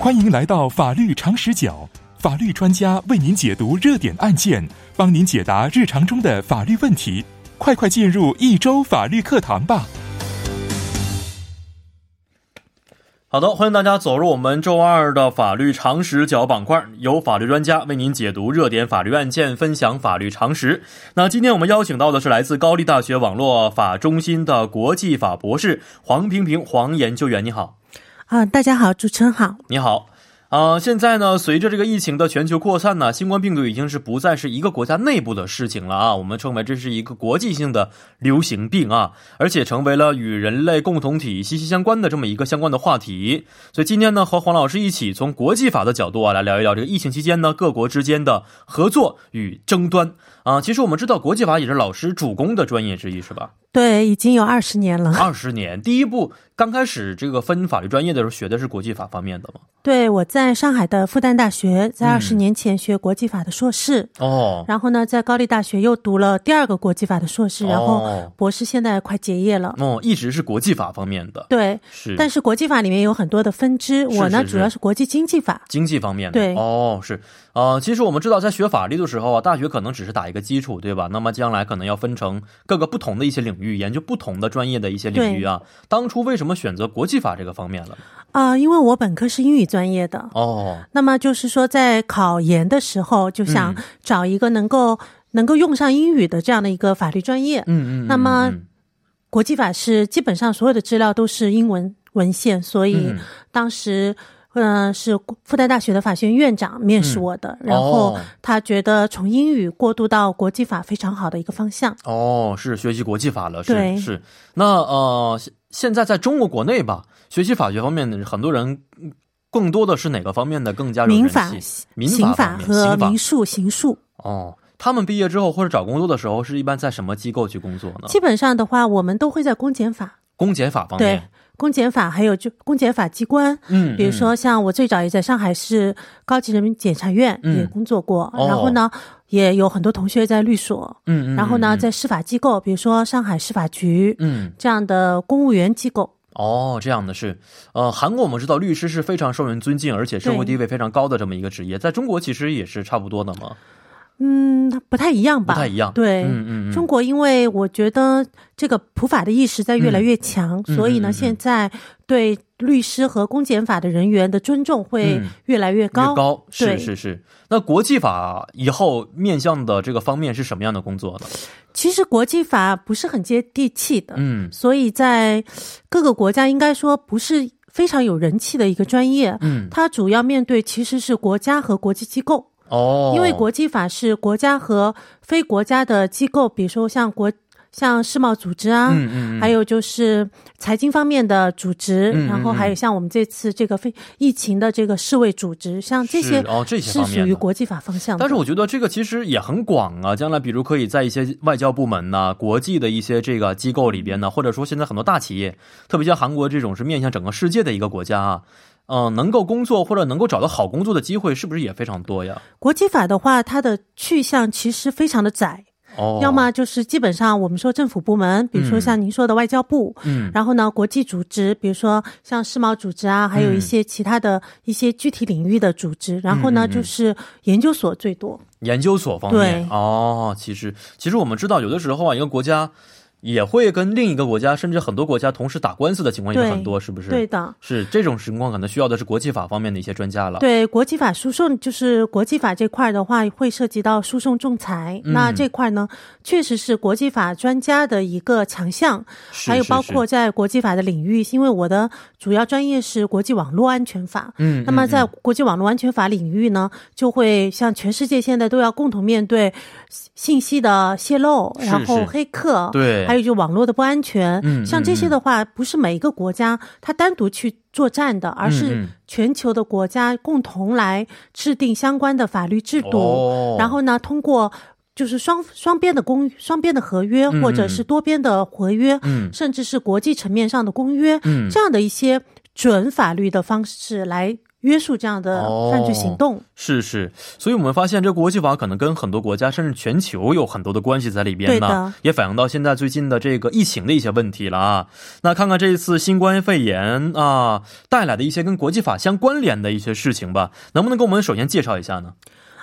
欢迎来到法律常识角，法律专家为您解读热点案件，帮您解答日常中的法律问题。快快进入一周法律课堂吧！好的，欢迎大家走入我们周二的法律常识角板块，由法律专家为您解读热点法律案件，分享法律常识。那今天我们邀请到的是来自高丽大学网络法中心的国际法博士黄平平黄研究员，你好。啊，大家好，主持人好，你好。啊，现在呢，随着这个疫情的全球扩散呢，新冠病毒已经是不再是一个国家内部的事情了啊，我们称为这是一个国际性的流行病啊，而且成为了与人类共同体息息相关的这么一个相关的话题。所以今天呢，和黄老师一起从国际法的角度啊，来聊一聊这个疫情期间呢，各国之间的合作与争端啊。其实我们知道，国际法也是老师主攻的专业之一，是吧？对，已经有二十年了。二十年，第一步刚开始这个分法律专业的时候，学的是国际法方面的吗？对，我在上海的复旦大学，在二十年前学国际法的硕士。哦。然后呢，在高丽大学又读了第二个国际法的硕士，然后博士现在快结业了。哦，一直是国际法方面的。对，是。但是国际法里面有很多的分支，我呢主要是国际经济法。经济方面的。对。哦，是。呃，其实我们知道，在学法律的时候啊，大学可能只是打一个基础，对吧？那么将来可能要分成各个不同的一些领域，研究不同的专业的一些领域啊。当初为什么选择国际法这个方面了？啊，因为我本科是英语专业的哦。那么就是说，在考研的时候，就想找一个能够能够用上英语的这样的一个法律专业。嗯嗯。那么国际法是基本上所有的资料都是英文文献，所以当时。嗯，是复旦大学的法学院院长面试我的，然后他觉得从英语过渡到国际法非常好的一个方向。哦，是学习国际法了，是是。那呃，现在在中国国内吧，学习法学方面的很多人更多的是哪个方面的更加民法、民法和民诉、刑诉。哦，他们毕业之后或者找工作的时候，是一般在什么机构去工作呢？基本上的话，我们都会在公检法。公检法方面。公检法还有就公检法机关，嗯，比如说像我最早也在上海市高级人民检察院也工作过，然后呢也有很多同学在律所，嗯，然后呢在司法机构，比如说上海司法局，嗯，这样的公务员机构。哦，这样的是，呃，韩国我们知道律师是非常受人尊敬，而且社会地位非常高的这么一个职业，在中国其实也是差不多的嘛。嗯，不太一样吧？不太一样。对，嗯嗯，中国因为我觉得这个普法的意识在越来越强，所以呢，现在对律师和公检法的人员的尊重会越来越高。高，是是是。那国际法以后面向的这个方面是什么样的工作呢？其实国际法不是很接地气的，嗯，所以在各个国家应该说不是非常有人气的一个专业。嗯，它主要面对其实是国家和国际机构。哦，因为国际法是国家和非国家的机构，比如说像国像世贸组织啊，嗯嗯，还有就是财经方面的组织，然后还有像我们这次这个非疫情的这个世卫组织，像这些哦这些是属于国际法方向。但是我觉得这个其实也很广啊，将来比如可以在一些外交部门呐、国际的一些这个机构里边呢，或者说现在很多大企业，特别像韩国这种是面向整个世界的一个国家啊。嗯，能够工作或者能够找到好工作的机会，是不是也非常多呀？国际法的话，它的去向其实非常的窄，哦，要么就是基本上我们说政府部门，比如说像您说的外交部，嗯，然后呢，国际组织，比如说像世贸组织啊，还有一些其他的一些具体领域的组织，然后呢，就是研究所最多，研究所方面，哦，其实其实我们知道，有的时候啊，一个国家。也会跟另一个国家，甚至很多国家同时打官司的情况也很多，是不是？对的，是这种情况，可能需要的是国际法方面的一些专家了。对，国际法诉讼就是国际法这块的话，会涉及到诉讼仲裁。那这块呢，确实是国际法专家的一个强项。还有包括在国际法的领域，因为我的主要专业是国际网络安全法。嗯，那么在国际网络安全法领域呢，就会像全世界现在都要共同面对信息的泄露，然后黑客。对。还有就网络的不安全，嗯，像这些的话，不是每一个国家它单独去作战的，而是全球的国家共同来制定相关的法律制度，然后呢，通过就是双双边的公双边的合约，或者是多边的合约，嗯，甚至是国际层面上的公约，嗯，这样的一些准法律的方式来约束这样的犯罪行动。是是，所以我们发现这国际法可能跟很多国家甚至全球有很多的关系在里边呢，也反映到现在最近的这个疫情的一些问题了啊。那看看这一次新冠肺炎啊带来的一些跟国际法相关联的一些事情吧，能不能给我们首先介绍一下呢？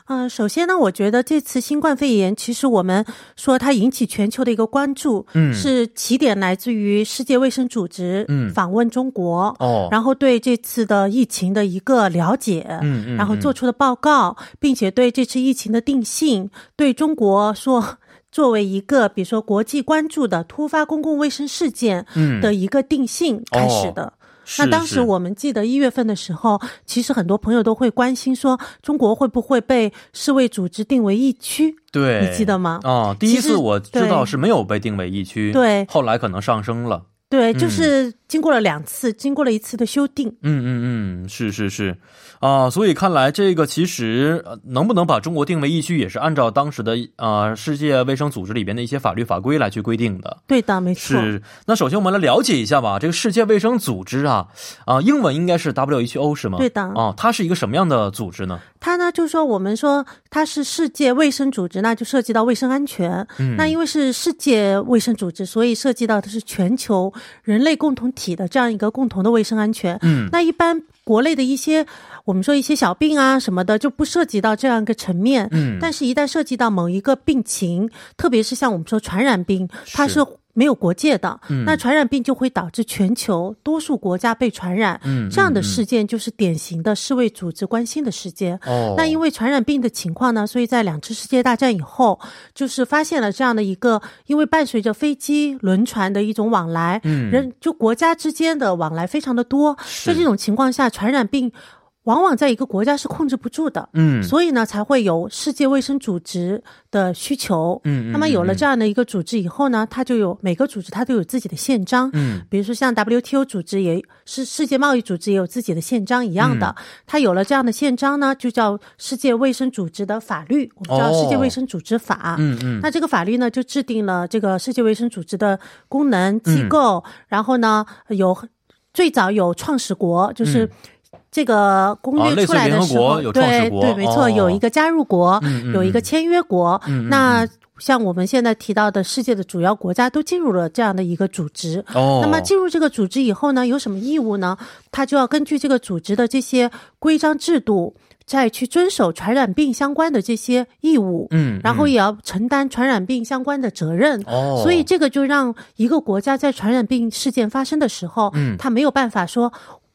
嗯，首先呢，我觉得这次新冠肺炎，其实我们说它引起全球的一个关注，嗯，是起点来自于世界卫生组织，嗯，访问中国，哦，然后对这次的疫情的一个了解，嗯嗯，然后做出的报告，并且对这次疫情的定性，对中国说作为一个比如说国际关注的突发公共卫生事件，嗯的一个定性开始的。那当时我们记得一月份的时候，其实很多朋友都会关心说，中国会不会被世卫组织定为疫区？对，你记得吗？啊，第一次我知道是没有被定为疫区，对，后来可能上升了。对，就是经过了两次，经过了一次的修订。嗯嗯嗯，是是是。啊，所以看来这个其实能不能把中国定为疫区，也是按照当时的啊世界卫生组织里边的一些法律法规来去规定的。对的，没错。是。那首先我们来了解一下吧，这个世界卫生组织啊，啊，英文应该是 WHO 是吗？对的。啊，它是一个什么样的组织呢？它呢，就是说我们说它是世界卫生组织，那就涉及到卫生安全。嗯。那因为是世界卫生组织，所以涉及到的是全球人类共同体的这样一个共同的卫生安全。嗯。那一般国内的一些。我们说一些小病啊什么的就不涉及到这样一个层面，嗯，但是，一旦涉及到某一个病情，特别是像我们说传染病，它是没有国界的，嗯，那传染病就会导致全球多数国家被传染，嗯，这样的事件就是典型的世卫组织关心的事件。哦，那因为传染病的情况呢，所以在两次世界大战以后，就是发现了这样的一个，因为伴随着飞机、轮船的一种往来，嗯，人就国家之间的往来非常的多，在这种情况下，传染病。往往在一个国家是控制不住的，嗯，所以呢才会有世界卫生组织的需求，嗯，那么有了这样的一个组织以后呢，它就有每个组织它都有自己的宪章，嗯，比如说像 WTO 组织也是世界贸易组织也有自己的宪章一样的，它有了这样的宪章呢，就叫世界卫生组织的法律，我们叫世界卫生组织法，嗯嗯，那这个法律呢就制定了这个世界卫生组织的功能机构，然后呢有最早有创始国就是。这个公约出来的时候，对对，没错，有一个加入国，有一个签约国。那像我们现在提到的世界的主要国家都进入了这样的一个组织。哦，那么进入这个组织以后呢，有什么义务呢？他就要根据这个组织的这些规章制度，再去遵守传染病相关的这些义务。嗯，然后也要承担传染病相关的责任。哦，所以这个就让一个国家在传染病事件发生的时候，嗯，他没有办法说。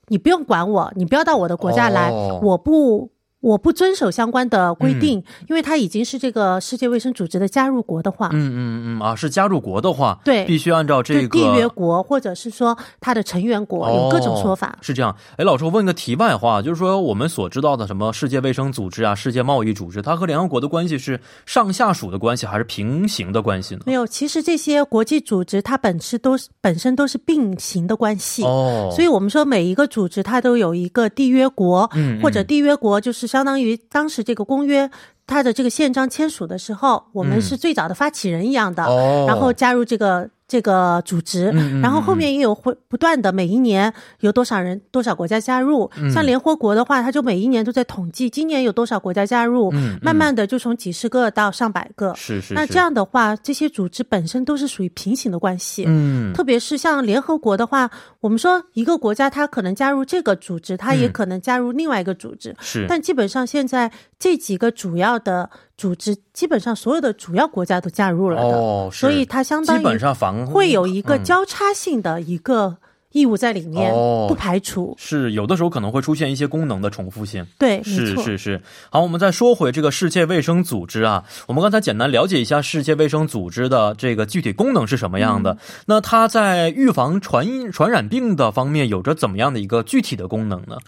你不用管我，你不要到我的国家来，我不。我不遵守相关的规定，因为它已经是这个世界卫生组织的加入国的话，嗯嗯嗯啊，是加入国的话，对，必须按照这个缔约国或者是说它的成员国有各种说法，是这样。哎，老师，我问个题外话，就是说我们所知道的什么世界卫生组织啊、世界贸易组织，它和联合国的关系是上下属的关系，还是平行的关系呢？没有，其实这些国际组织它本身都是本身都是并行的关系哦，所以我们说每一个组织它都有一个缔约国，嗯，或者缔约国就是。相当于当时这个公约，它的这个宪章签署的时候，我们是最早的发起人一样的，然后加入这个。这个组织，然后后面也有会不断的，每一年有多少人、多少国家加入。像联合国的话，它就每一年都在统计今年有多少国家加入，慢慢的就从几十个到上百个。是是。那这样的话，这些组织本身都是属于平行的关系。嗯。特别是像联合国的话，我们说一个国家它可能加入这个组织，它也可能加入另外一个组织。是。但基本上现在这几个主要的。组织基本上所有的主要国家都加入了的，所以它相当于会有一个交叉性的一个义务在里面，不排除是有的时候可能会出现一些功能的重复性。对，是是是。好，我们再说回这个世界卫生组织啊，我们刚才简单了解一下世界卫生组织的这个具体功能是什么样的。那它在预防传传染病的方面有着怎么样的一个具体的功能呢？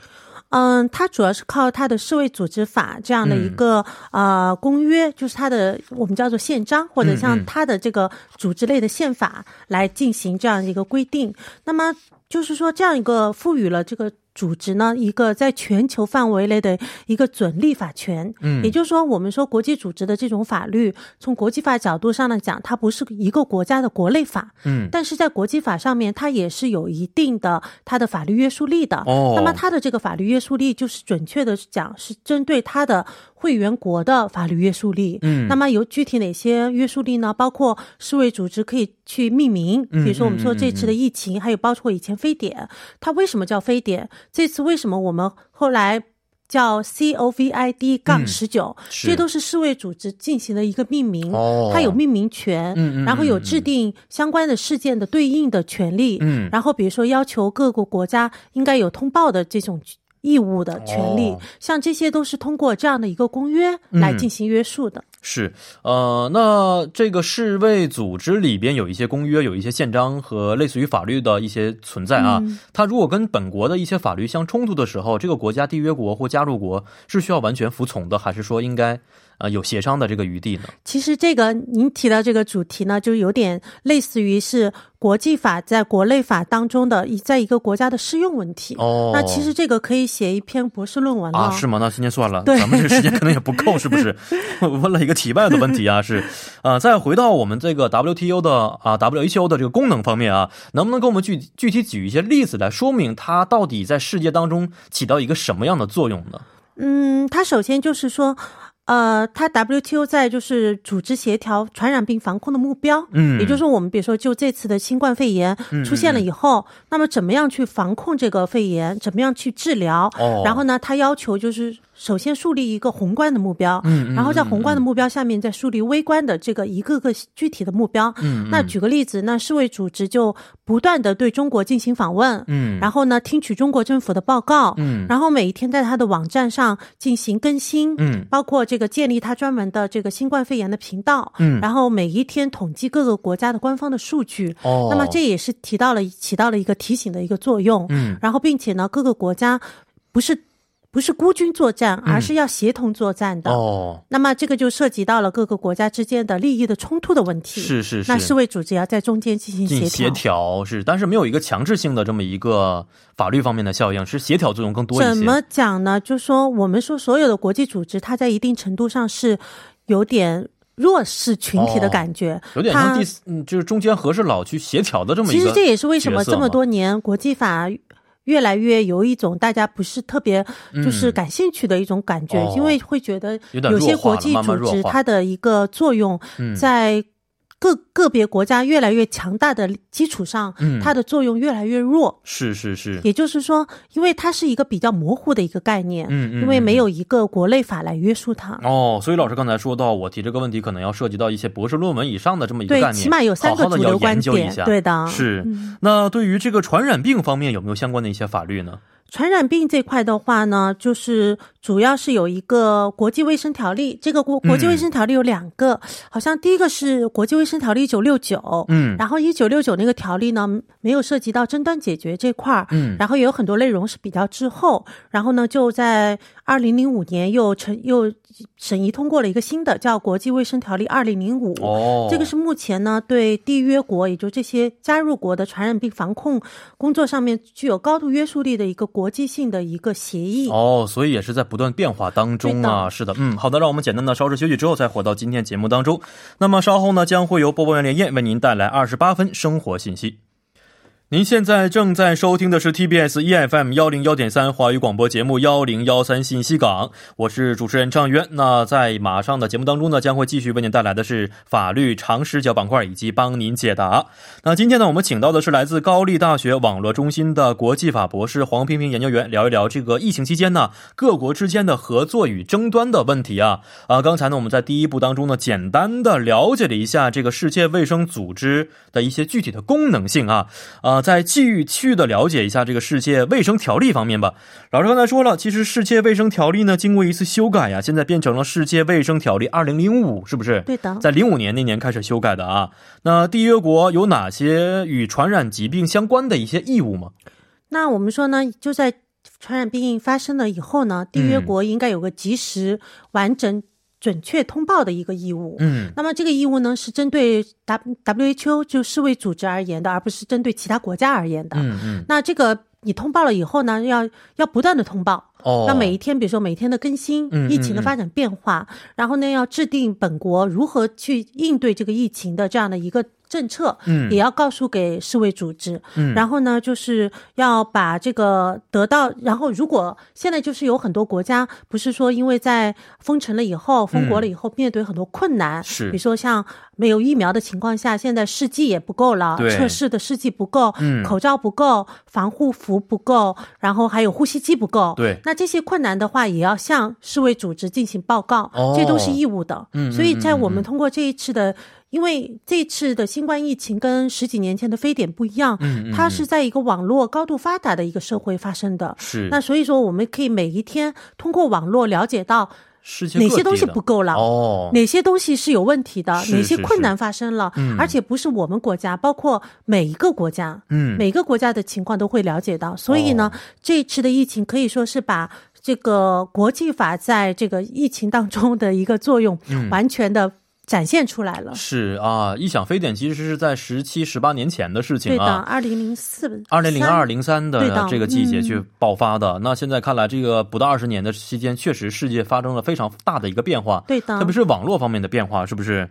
嗯，它主要是靠它的世卫组织法这样的一个呃公约，就是它的我们叫做宪章，或者像它的这个组织类的宪法来进行这样一个规定。那么就是说，这样一个赋予了这个组织呢一个在全球范围内的一个准立法权。嗯，也就是说，我们说国际组织的这种法律，从国际法角度上来讲，它不是一个国家的国内法。嗯，但是在国际法上面，它也是有一定的它的法律约束力的。哦，那么它的这个法律约束力，就是准确的讲，是针对它的。会员国的法律约束力，嗯，那么有具体哪些约束力呢？包括世卫组织可以去命名，比如说我们说这次的疫情，还有包括以前非典，它为什么叫非典？这次为什么我们后来叫 COVID- 杠十九？这都是世卫组织进行的一个命名，它有命名权，嗯然后有制定相关的事件的对应的权利，嗯，然后比如说要求各个国家应该有通报的这种。义务的权利，像这些都是通过这样的一个公约来进行约束的。是，呃，那这个世卫组织里边有一些公约，有一些宪章和类似于法律的一些存在啊。它如果跟本国的一些法律相冲突的时候，这个国家缔约国或加入国是需要完全服从的，还是说应该？啊，有协商的这个余地呢。其实这个您提到这个主题呢，就有点类似于是国际法在国内法当中的一在一个国家的适用问题。哦，那其实这个可以写一篇博士论文了。啊，是吗？那今天算了，咱们这个时间 可能也不够，是不是？问了一个题外的问题啊，是啊。再回到我们这个 WTO 的啊 WHO 的这个功能方面啊，能不能给我们具具体举一些例子来说明它到底在世界当中起到一个什么样的作用呢？嗯，它首先就是说。呃，它 WTO 在就是组织协调传染病防控的目标，嗯，也就是说，我们比如说就这次的新冠肺炎出现了以后，那么怎么样去防控这个肺炎，怎么样去治疗？哦，然后呢，它要求就是。首先树立一个宏观的目标，嗯，然后在宏观的目标下面再树立微观的这个一个个具体的目标，嗯，那举个例子，那世卫组织就不断的对中国进行访问，嗯，然后呢听取中国政府的报告，嗯，然后每一天在他的网站上进行更新，嗯，包括这个建立他专门的这个新冠肺炎的频道，嗯，然后每一天统计各个国家的官方的数据，哦，那么这也是提到了起到了一个提醒的一个作用，嗯，然后并且呢各个国家不是。不是孤军作战，而是要协同作战的。哦，那么这个就涉及到了各个国家之间的利益的冲突的问题。是是是。那世卫组织要在中间进行协调。协调是，但是没有一个强制性的这么一个法律方面的效应，是协调作用更多一些。怎么讲呢？就说我们说所有的国际组织，它在一定程度上是有点弱势群体的感觉，有点像第嗯，就是中间和事佬去协调的这么一个。其实这也是为什么这么多年国际法。越来越有一种大家不是特别就是感兴趣的一种感觉，因为会觉得有些国际组织它的一个作用在。个个别国家越来越强大的基础上，嗯，它的作用越来越弱。是是是，也就是说，因为它是一个比较模糊的一个概念，嗯嗯，因为没有一个国内法来约束它。哦，所以老师刚才说到，我提这个问题可能要涉及到一些博士论文以上的这么一个概念，起码有三个主流观点。对的，是。那对于这个传染病方面，有没有相关的一些法律呢？传染病这块的话呢，就是主要是有一个国际卫生条例。这个国国际卫生条例有两个，好像第一个是国际卫生条例一九六九，嗯，然后一九六九那个条例呢，没有涉及到争端解决这块儿，嗯，然后也有很多内容是比较滞后，然后呢，就在二零零五年又成又。审议通过了一个新的叫《国际卫生条例》二零零五，哦，这个是目前呢对缔约国，也就这些加入国的传染病防控工作上面具有高度约束力的一个国际性的一个协议。哦，所以也是在不断变化当中啊。是的，嗯，好的，让我们简单的稍事休息之后再回到今天节目当中。那么稍后呢，将会由播报员连燕为您带来二十八分生活信息。您现在正在收听的是 TBS EFM 幺零幺点三华语广播节目幺零幺三信息港，我是主持人张渊。那在马上的节目当中呢，将会继续为您带来的是法律常识角板块，以及帮您解答。那今天呢，我们请到的是来自高丽大学网络中心的国际法博士黄平平研究员，聊一聊这个疫情期间呢各国之间的合作与争端的问题啊啊！刚才呢，我们在第一步当中呢，简单的了解了一下这个世界卫生组织的一些具体的功能性啊啊。再继续的了解一下这个世界卫生条例方面吧。老师刚才说了，其实世界卫生条例呢，经过一次修改呀，现在变成了世界卫生条例二零零五，是不是？对的，在零五年那年开始修改的啊。那缔约国有哪些与传染疾病相关的一些义务吗？那我们说呢，就在传染病发生了以后呢，缔约国应该有个及时完整。准确通报的一个义务。嗯，那么这个义务呢，是针对 W WHO 就世卫组织而言的，而不是针对其他国家而言的。嗯嗯，那这个你通报了以后呢，要要不断的通报。哦，那每一天，比如说每天的更新，疫情的发展变化，然后呢，要制定本国如何去应对这个疫情的这样的一个。政策，嗯，也要告诉给世卫组织，嗯，然后呢，就是要把这个得到，然后如果现在就是有很多国家，不是说因为在封城了以后，封国了以后，面对很多困难，是，比如说像没有疫苗的情况下，现在试剂也不够了，测试的试剂不够，嗯，口罩不够，防护服不够，然后还有呼吸机不够，对，那这些困难的话，也要向世卫组织进行报告，这都是义务的，嗯，所以在我们通过这一次的。因为这次的新冠疫情跟十几年前的非典不一样，嗯，它是在一个网络高度发达的一个社会发生的，是。那所以说，我们可以每一天通过网络了解到哪些东西不够了，哦，哪些东西是有问题的，哪些困难发生了，嗯，而且不是我们国家，包括每一个国家，嗯，每个国家的情况都会了解到。所以呢，这次的疫情可以说是把这个国际法在这个疫情当中的一个作用，完全的。展现出来了，是啊，一想非典其实是在十七、十八年前的事情啊，对的，二零零四、二零零二、零三的这个季节去爆发的。那现在看来，这个不到二十年的期间，确实世界发生了非常大的一个变化，对的，特别是网络方面的变化，是不是？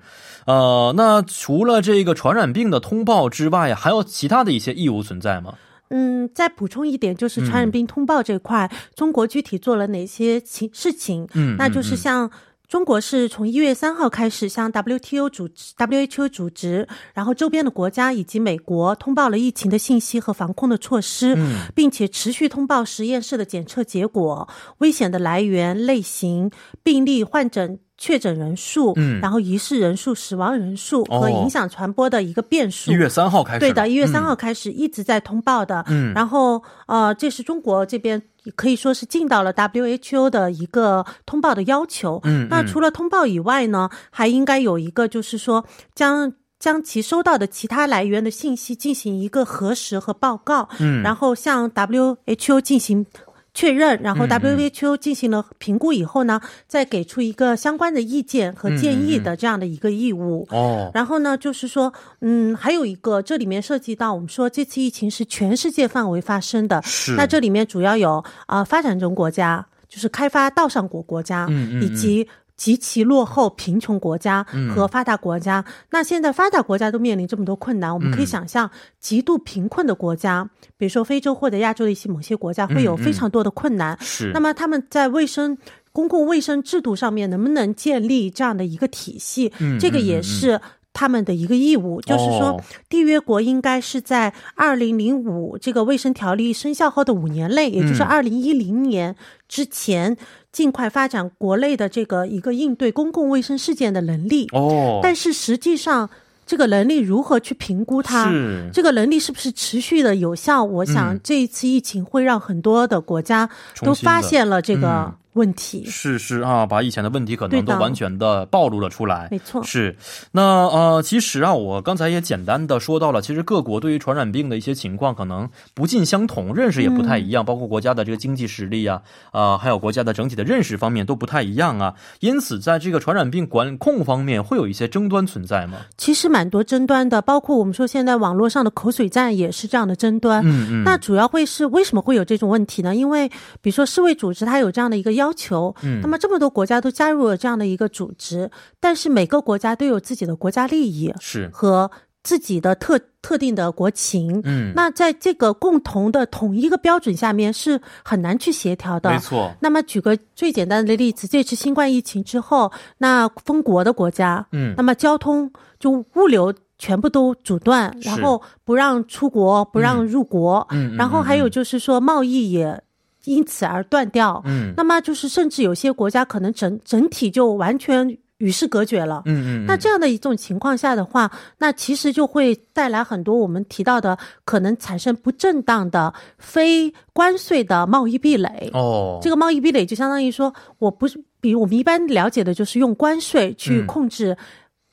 呃，那除了这个传染病的通报之外，还有其他的一些义务存在吗？嗯，再补充一点，就是传染病通报这块，中国具体做了哪些情事情？嗯，那就是像。中国是从一月三号开始向 WTO 组织、WHO 组织，然后周边的国家以及美国通报了疫情的信息和防控的措施，并且持续通报实验室的检测结果、危险的来源类型、病例患诊。确诊人数，嗯，然后疑似人数、死亡人数和影响传播的一个变数。一月三号开始，对的，一月三号开始一直在通报的。嗯，然后呃，这是中国这边可以说是尽到了 WHO 的一个通报的要求。嗯，那除了通报以外呢，还应该有一个就是说将将其收到的其他来源的信息进行一个核实和报告。嗯，然后向 WHO 进行。确认，然后 WHO 进行了评估以后呢，再给出一个相关的意见和建议的这样的一个义务。哦，然后呢，就是说，嗯，还有一个，这里面涉及到我们说这次疫情是全世界范围发生的，是。那这里面主要有啊发展中国家，就是开发道上国国家，以及。极其落后、贫穷国家和发达国家，那现在发达国家都面临这么多困难，我们可以想象，极度贫困的国家，比如说非洲或者亚洲的一些某些国家，会有非常多的困难。是，那么他们在卫生、公共卫生制度上面能不能建立这样的一个体系？这个也是。他们的一个义务。就是说，缔约国应该是在二零零五这个卫生条例生效后的五年内，也就是二零一零年之前，尽快发展国内的这个一个应对公共卫生事件的能力。哦，但是实际上，这个能力如何去评估它？这个能力是不是持续的有效？我想这一次疫情会让很多的国家都发现了这个。问题是是啊，把以前的问题可能都完全的暴露了出来。没错，是那呃，其实啊，我刚才也简单的说到了，其实各国对于传染病的一些情况可能不尽相同，认识也不太一样，包括国家的这个经济实力啊，啊，还有国家的整体的认识方面都不太一样啊。因此，在这个传染病管控方面，会有一些争端存在吗？其实蛮多争端的，包括我们说现在网络上的口水战也是这样的争端。嗯嗯，那主要会是为什么会有这种问题呢？因为比如说世卫组织它有这样的一个要。要求，嗯，那么这么多国家都加入了这样的一个组织，但是每个国家都有自己的国家利益，是。和自己的特特定的国情，嗯，那在这个共同的统一个标准下面是很难去协调的，没错。那么举个最简单的例子，这次新冠疫情之后，那封国的国家，嗯，那么交通就物流全部都阻断，然后不让出国，不让入国，嗯，然后还有就是说贸易也。因此而断掉，嗯，那么就是甚至有些国家可能整整体就完全与世隔绝了，嗯嗯，那这样的一种情况下的话，那其实就会带来很多我们提到的可能产生不正当的非关税的贸易壁垒，哦，这个贸易壁垒就相当于说我不是，比如我们一般了解的就是用关税去控制。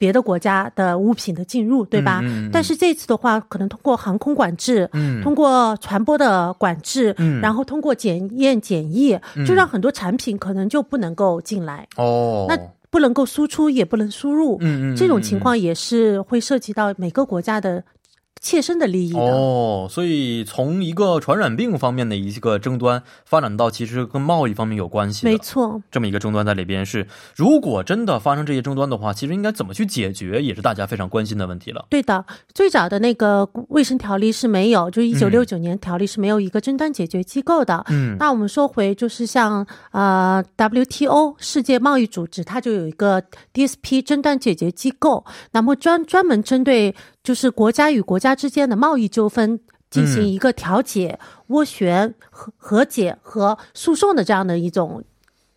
别的国家的物品的进入，对吧？但是这次的话，可能通过航空管制，通过传播的管制，然后通过检验检疫，就让很多产品可能就不能够进来。哦，那不能够输出，也不能输入。嗯嗯，这种情况也是会涉及到每个国家的。切身的利益哦，所以从一个传染病方面的一个争端发展到其实跟贸易方面有关系，没错，这么一个争端在里边是，如果真的发生这些争端的话，其实应该怎么去解决，也是大家非常关心的问题了。对的，最早的那个卫生条例是没有，就一九六九年条例是没有一个争端解决机构的。嗯，那我们说回就是像呃 WTO 世界贸易组织，它就有一个 DSP 争端解决机构，那么专专门针对。就是国家与国家之间的贸易纠纷进行一个调解、斡旋、和和解和诉讼的这样的一种。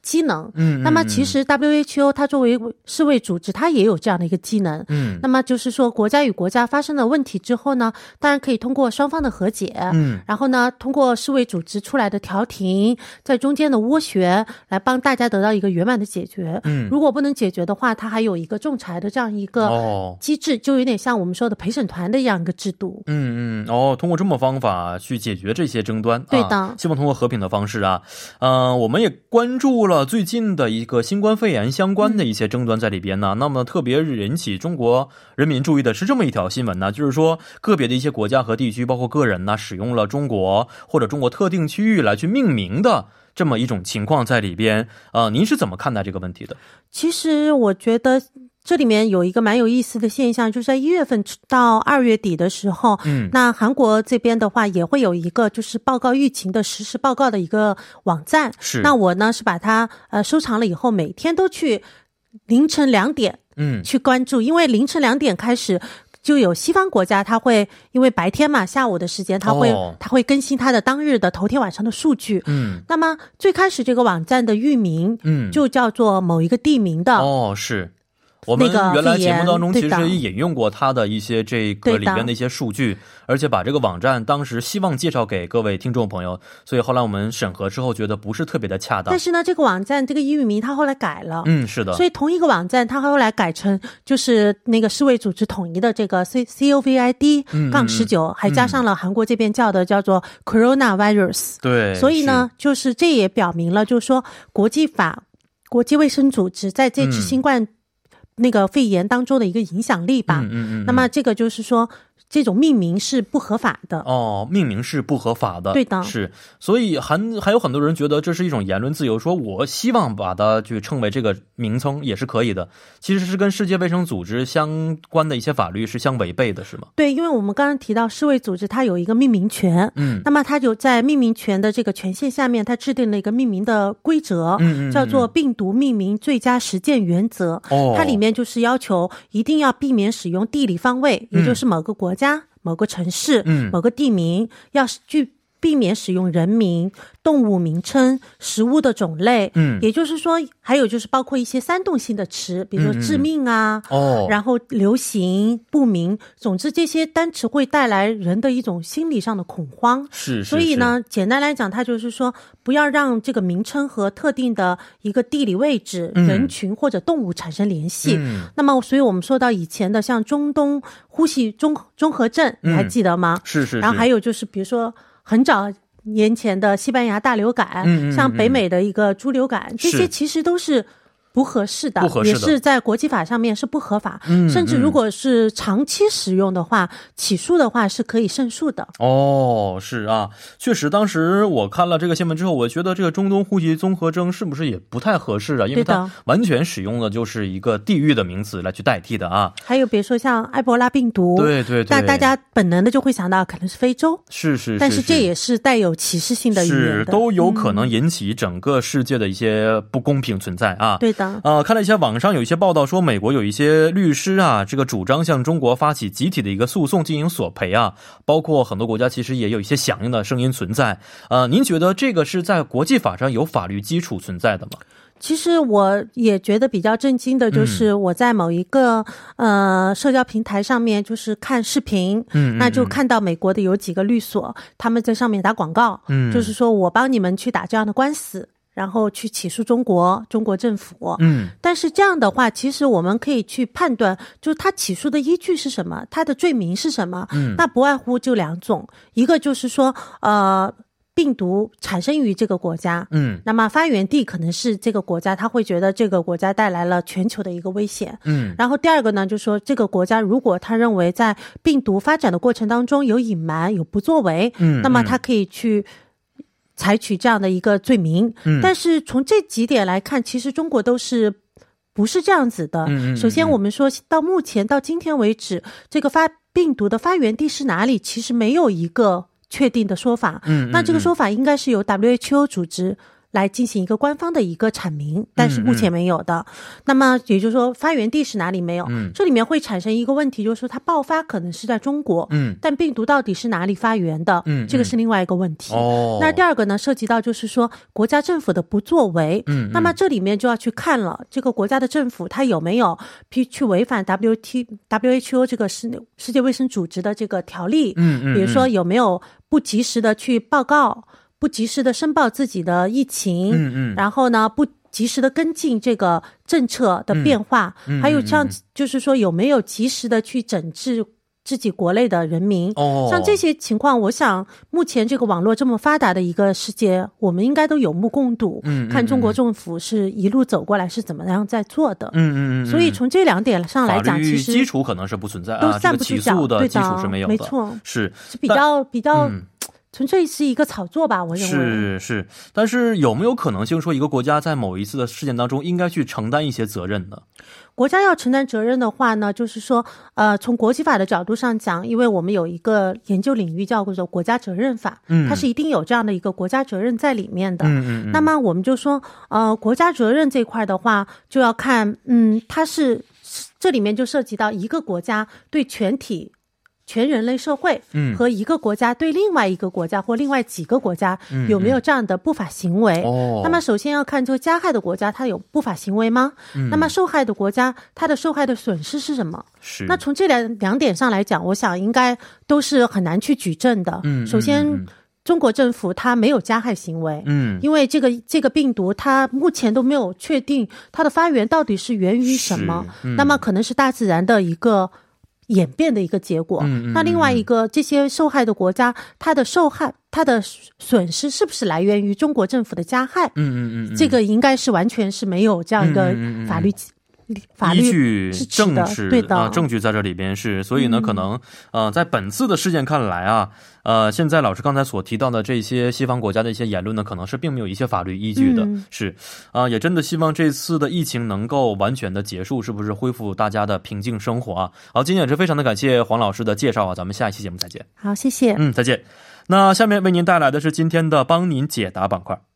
机能，嗯，那么其实 WHO 它作为世卫组织，它也有这样的一个机能，嗯，那么就是说国家与国家发生了问题之后呢，当然可以通过双方的和解，嗯，然后呢，通过世卫组织出来的调停，在中间的斡旋，来帮大家得到一个圆满的解决，嗯，如果不能解决的话，它还有一个仲裁的这样一个机制，就有点像我们说的陪审团的这样一个制度，嗯嗯，哦，通过这么方法去解决这些争端，对的，希望通过和平的方式啊，嗯，我们也关注了。最近的一个新冠肺炎相关的一些争端在里边呢，那么特别引起中国人民注意的是这么一条新闻呢，就是说个别的一些国家和地区，包括个人呢，使用了中国或者中国特定区域来去命名的这么一种情况在里边。呃，您是怎么看待这个问题的？其实我觉得。这里面有一个蛮有意思的现象，就是在一月份到二月底的时候，嗯，那韩国这边的话也会有一个就是报告疫情的实时报告的一个网站。是，那我呢是把它呃收藏了以后，每天都去凌晨两点，嗯，去关注，因为凌晨两点开始就有西方国家，他会因为白天嘛，下午的时间他会他会更新他的当日的头天晚上的数据。嗯，那么最开始这个网站的域名，嗯，就叫做某一个地名的。哦，是。我们原来节目当中其实也引用过他的一些这个里边的一些数据，而且把这个网站当时希望介绍给各位听众朋友，所以后来我们审核之后觉得不是特别的恰当。但是呢，这个网站这个英语名他后来改了，嗯，是的。所以同一个网站，他后来改成就是那个世卫组织统一的这个 C C O V I D 杠十九，还加上了韩国这边叫的叫做 Corona Virus。对。所以呢，就是这也表明了，就是说国际法、国际卫生组织在这次新冠。那个肺炎当中的一个影响力吧，嗯嗯嗯，那么这个就是说。这种命名是不合法的。哦，命名是不合法的，对的，是，所以还还有很多人觉得这是一种言论自由，说我希望把它去称为这个名称也是可以的，其实是跟世界卫生组织相关的一些法律是相违背的，是吗？对，因为我们刚刚提到世卫组织它有一个命名权，嗯，那么它就在命名权的这个权限下面，它制定了一个命名的规则，嗯嗯，叫做病毒命名最佳实践原则，哦，它里面就是要求一定要避免使用地理方位，也就是某个国家。家某个城市，嗯，某个地名，要是具。避免使用人名、动物名称、食物的种类，嗯，也就是说，还有就是包括一些煽动性的词，比如说致命啊，哦，然后流行、不明，总之这些单词会带来人的一种心理上的恐慌。是，所以呢，简单来讲，它就是说，不要让这个名称和特定的一个地理位置、人群或者动物产生联系。那么，所以我们说到以前的像中东呼吸综综合症，你还记得吗？是是。然后还有就是，比如说。很早年前的西班牙大流感，像北美的一个猪流感，这些其实都是。不合适的，也是在国际法上面是不合法，甚至如果是长期使用的话，起诉的话是可以胜诉的。哦，是啊，确实，当时我看了这个新闻之后，我觉得这个中东户籍综合征是不是也不太合适啊？因为它完全使用的就是一个地域的名词来去代替的啊。还有比如说像埃博拉病毒，对对对，那大家本能的就会想到可能是非洲，是是，但是这也是带有歧视性的语言的，都有可能引起整个世界的一些不公平存在啊。对的。呃，看了一下网上有一些报道说，美国有一些律师啊，这个主张向中国发起集体的一个诉讼进行索赔啊，包括很多国家其实也有一些响应的声音存在。呃，您觉得这个是在国际法上有法律基础存在的吗？其实我也觉得比较震惊的就是，我在某一个呃社交平台上面就是看视频，嗯，那就看到美国的有几个律所他们在上面打广告，嗯，就是说我帮你们去打这样的官司。然后去起诉中国中国政府，嗯，但是这样的话，其实我们可以去判断，就是他起诉的依据是什么，他的罪名是什么，嗯，那不外乎就两种，一个就是说，呃，病毒产生于这个国家，嗯，那么发源地可能是这个国家，他会觉得这个国家带来了全球的一个危险，嗯，然后第二个呢，就是说这个国家如果他认为在病毒发展的过程当中有隐瞒、有不作为，嗯，那么他可以去采取这样的一个罪名，嗯，但是从这几点来看，其实中国都是不是这样子的。首先，我们说到目前到今天为止，这个发病毒的发源地是哪里，其实没有一个。确定的说法，嗯，那这个说法应该是由 WHO 组织。来进行一个官方的一个阐明，但是目前没有的。那么也就是说，发源地是哪里没有？嗯，这里面会产生一个问题，就是说它爆发可能是在中国，嗯，但病毒到底是哪里发源的？嗯，这个是另外一个问题。哦，那第二个呢，涉及到就是说国家政府的不作为。嗯，那么这里面就要去看了，这个国家的政府它有没有去去违反 W T W H O 这个世世界卫生组织的这个条例？嗯嗯，比如说有没有不及时的去报告？不及时的申报自己的疫情，嗯嗯，然后呢，不及时的跟进这个政策的变化，还有像就是说有没有及时的去整治自己国内的人民，哦，像这些情况，我想目前这个网络这么发达的一个世界，我们应该都有目共睹，嗯，看中国政府是一路走过来是怎么样在做的，嗯嗯嗯，所以从这两点上来讲，其实基础可能是不存在，都站不住脚，对的，没错，是是比较比较。纯粹是一个炒作吧，我认为是是，但是有没有可能性说一个国家在某一次的事件当中应该去承担一些责任呢？国家要承担责任的话呢，就是说，呃，从国际法的角度上讲，因为我们有一个研究领域叫做国家责任法，嗯，它是一定有这样的一个国家责任在里面的，嗯嗯。那么我们就说，呃，国家责任这块的话，就要看，嗯，它是这里面就涉及到一个国家对全体。全人类社会，嗯，和一个国家对另外一个国家或另外几个国家有没有这样的不法行为？哦，那么首先要看这个加害的国家，它有不法行为吗？嗯，那么受害的国家，它的受害的损失是什么？是。那从这两两点上来讲，我想应该都是很难去举证的。嗯，首先，中国政府它没有加害行为。嗯，因为这个这个病毒，它目前都没有确定它的发源到底是源于什么。那么可能是大自然的一个。演变的一个结果。那另外一个，这些受害的国家，它的受害、它的损失是不是来源于中国政府的加害？嗯嗯嗯，这个应该是完全是没有这样一个法律。依据证据，对的，证据在这里边是，所以呢，可能呃，在本次的事件看来啊，呃，现在老师刚才所提到的这些西方国家的一些言论呢，可能是并没有一些法律依据的，是啊，也真的希望这次的疫情能够完全的结束，是不是恢复大家的平静生活啊？好，今天也是非常的感谢黄老师的介绍啊，咱们下一期节目再见。好，谢谢，嗯，再见。那下面为您带来的是今天的帮您解答板块。